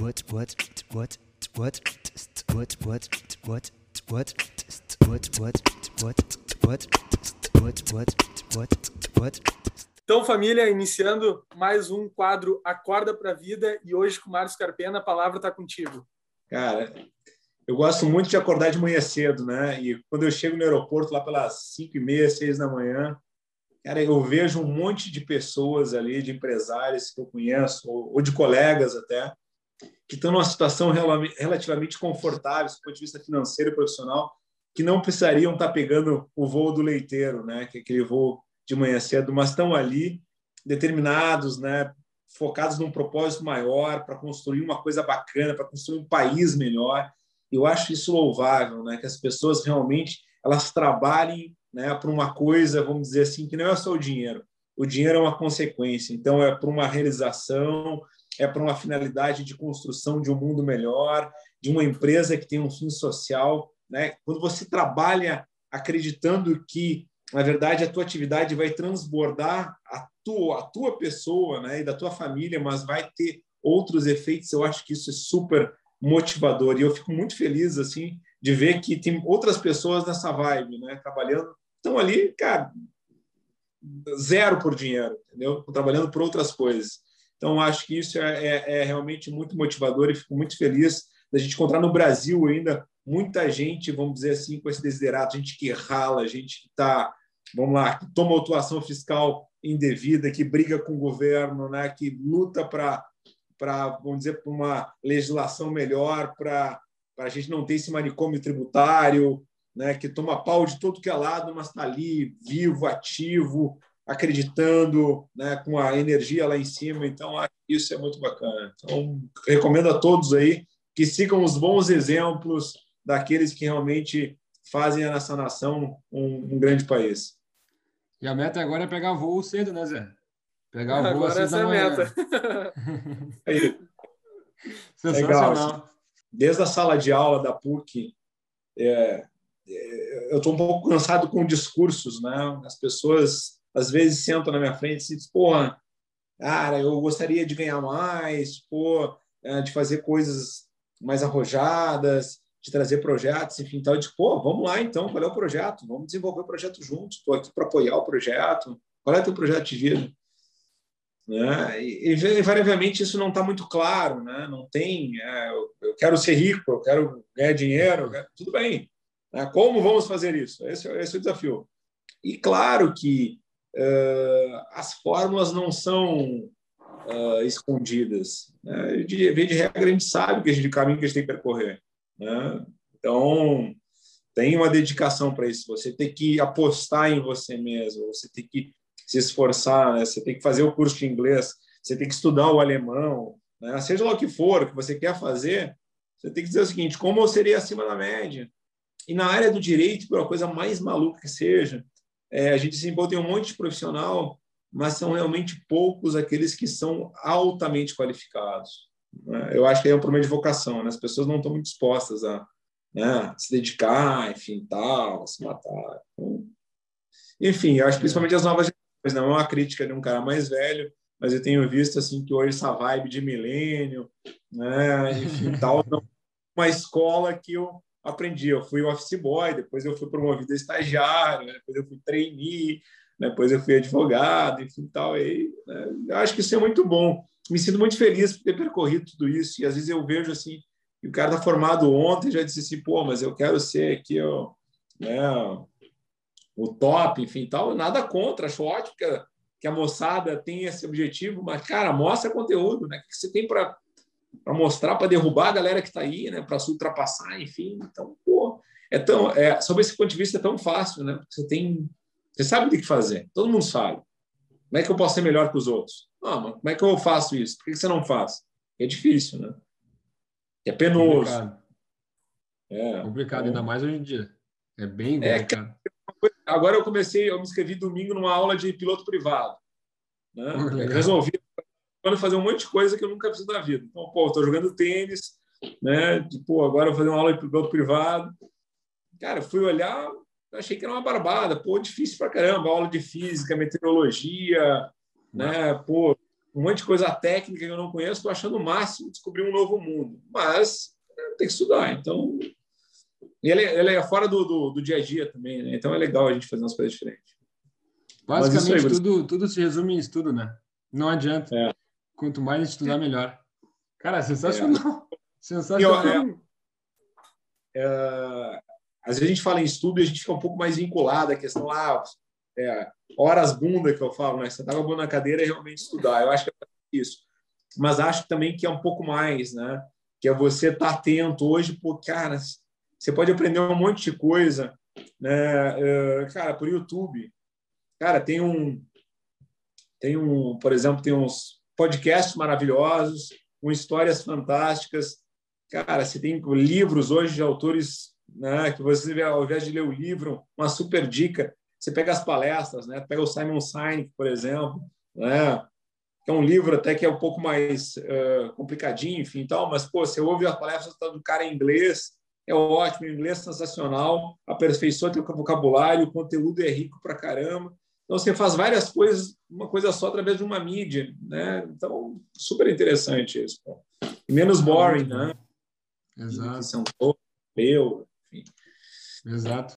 what what what what what what what what what what what what what what Então, família, iniciando mais um quadro Acorda para a Vida e hoje com o Márcio Carpena, a palavra está contigo. Cara, eu gosto muito de acordar de manhã cedo, né? E quando eu chego no aeroporto lá pelas 5 e meia, 6 da manhã, cara, eu vejo um monte de pessoas ali, de empresários que eu conheço, ou de colegas até, que estão numa situação relativamente confortável do ponto de vista financeiro e profissional, que não precisariam estar pegando o voo do leiteiro, né? Que é aquele voo de manhã cedo, mas estão ali determinados, né? Focados num propósito maior para construir uma coisa bacana, para construir um país melhor. Eu acho isso louvável, né? Que as pessoas realmente elas trabalhem, né? Para uma coisa, vamos dizer assim, que não é só o dinheiro. O dinheiro é uma consequência. Então é para uma realização, é para uma finalidade de construção de um mundo melhor, de uma empresa que tem um fim social. Né? Quando você trabalha acreditando que, na verdade, a tua atividade vai transbordar a tua, a tua pessoa né? e da tua família, mas vai ter outros efeitos, eu acho que isso é super motivador. E eu fico muito feliz assim de ver que tem outras pessoas nessa vibe, né? trabalhando. Estão ali, cara, zero por dinheiro, entendeu? Trabalhando por outras coisas. Então, acho que isso é, é, é, realmente muito motivador e fico muito feliz da gente encontrar no Brasil ainda muita gente, vamos dizer assim, com esse desiderato, gente que rala, gente que está, vamos lá, que toma autuação fiscal indevida, que briga com o governo, né, que luta para, vamos dizer, para uma legislação melhor, para a gente não ter esse manicômio tributário, né, que toma pau de todo que é lado, mas está ali vivo, ativo, acreditando, né, com a energia lá em cima. Então, isso é muito bacana. Então, recomendo a todos aí que sigam os bons exemplos daqueles que realmente fazem a nossa nação um, um grande país. E a meta agora é pegar voo cedo, né, Zé? Pegar voo agora essa é a meta. aí. Legal. Desde a sala de aula da PUC, é, é, eu estou um pouco cansado com discursos, né? As pessoas às vezes sentam na minha frente e dizem, porra, cara, eu gostaria de ganhar mais, pô, é, de fazer coisas mais arrojadas, de trazer projetos, enfim, tal. Eu digo, pô, vamos lá então, qual é o projeto? Vamos desenvolver o projeto juntos, estou aqui para apoiar o projeto. Qual é o teu projeto de vida? Né? E, invariavelmente isso não está muito claro, né? não tem, é, eu, eu, quero ser rico, eu quero ganhar dinheiro, quero... tudo bem. Né? Como vamos fazer isso? Esse, esse é o desafio. E claro que as fórmulas não são uh, escondidas. Né? De, de regra, a gente sabe que a gente, o caminho que a gente tem que percorrer. Né? Então, tem uma dedicação para isso. Você tem que apostar em você mesmo, você tem que se esforçar, né? você tem que fazer o curso de inglês, você tem que estudar o alemão, né? seja lá o que for que você quer fazer, você tem que dizer o seguinte: como eu seria acima da média? E na área do direito, por uma coisa mais maluca que seja, é, a gente se tem um monte de profissional, mas são realmente poucos aqueles que são altamente qualificados. Né? Eu acho que é um problema de vocação, né? as pessoas não estão muito dispostas a né, se dedicar, enfim, tal, se matar. Então, enfim, eu acho que principalmente as novas gerações, não é uma crítica de um cara mais velho, mas eu tenho visto assim que hoje essa vibe de milênio, né, enfim, tal, uma escola que eu aprendi. Eu fui office boy, depois eu fui promovido a estagiário, né? depois eu fui trainee, né? depois eu fui advogado, enfim, tal. E, né? Acho que isso é muito bom. Me sinto muito feliz por ter percorrido tudo isso. E às vezes eu vejo assim, o cara está formado ontem já disse assim, pô, mas eu quero ser aqui ó, né, o top, enfim, tal. Nada contra, acho ótimo que a, que a moçada tem esse objetivo, mas, cara, mostra conteúdo, né? O que você tem para para mostrar, para derrubar a galera que está aí, né? Para se ultrapassar, enfim. Então, pô, é tão, é, sob esse ponto de vista é tão fácil, né? Você tem, você sabe o que fazer. Todo mundo sabe. Como é que eu posso ser melhor que os outros? Ah, mas como é que eu faço isso? Por que você não faz? É difícil, né? É penoso. Complicado, é, complicado ainda mais hoje em dia. É bem é, complicado. É, agora eu comecei, eu me inscrevi domingo numa aula de piloto privado. Né? Resolvi fazer um monte de coisa que eu nunca fiz na vida. Então, pô, estou jogando tênis, né? Tipo, agora vou fazer uma aula de piloto privado. Cara, fui olhar, achei que era uma barbada. Pô, difícil pra caramba. Aula de física, meteorologia, né? Pô, um monte de coisa técnica que eu não conheço, estou achando o máximo descobrir um novo mundo. Mas é, tem que estudar. Então, ele, é, ele é fora do, do, do, dia a dia também, né? Então é legal a gente fazer umas coisas diferentes. Basicamente, aí, tudo, tudo se resume em estudo, né? Não adianta. É. Quanto mais estudar, melhor. Cara, sensacional. É. Sensacional. Eu, é, é, às vezes a gente fala em estudo e a gente fica um pouco mais vinculado à questão lá, ah, é, horas bunda que eu falo, né? Sentar a bunda na cadeira e realmente estudar. Eu acho que é isso. Mas acho também que é um pouco mais, né? Que é você estar tá atento hoje, pô, cara, você pode aprender um monte de coisa, né? É, cara, por YouTube. Cara, tem um, tem um, por exemplo, tem uns podcasts maravilhosos, com histórias fantásticas. Cara, você tem livros hoje de autores, né? Que você, ao invés de ler o livro, uma super dica. Você pega as palestras, né? Pega o Simon Sinek, por exemplo, né? é um livro até que é um pouco mais uh, complicadinho, enfim, tal, mas pô, você ouve a palestra do cara em inglês, é ótimo, inglês sensacional, aperfeiçoa teu vocabulário, o conteúdo é rico pra caramba. Então você faz várias coisas, uma coisa só através de uma mídia, né? Então, super interessante isso. Pô. E menos boring, né? Exato. Leu, enfim. Exato.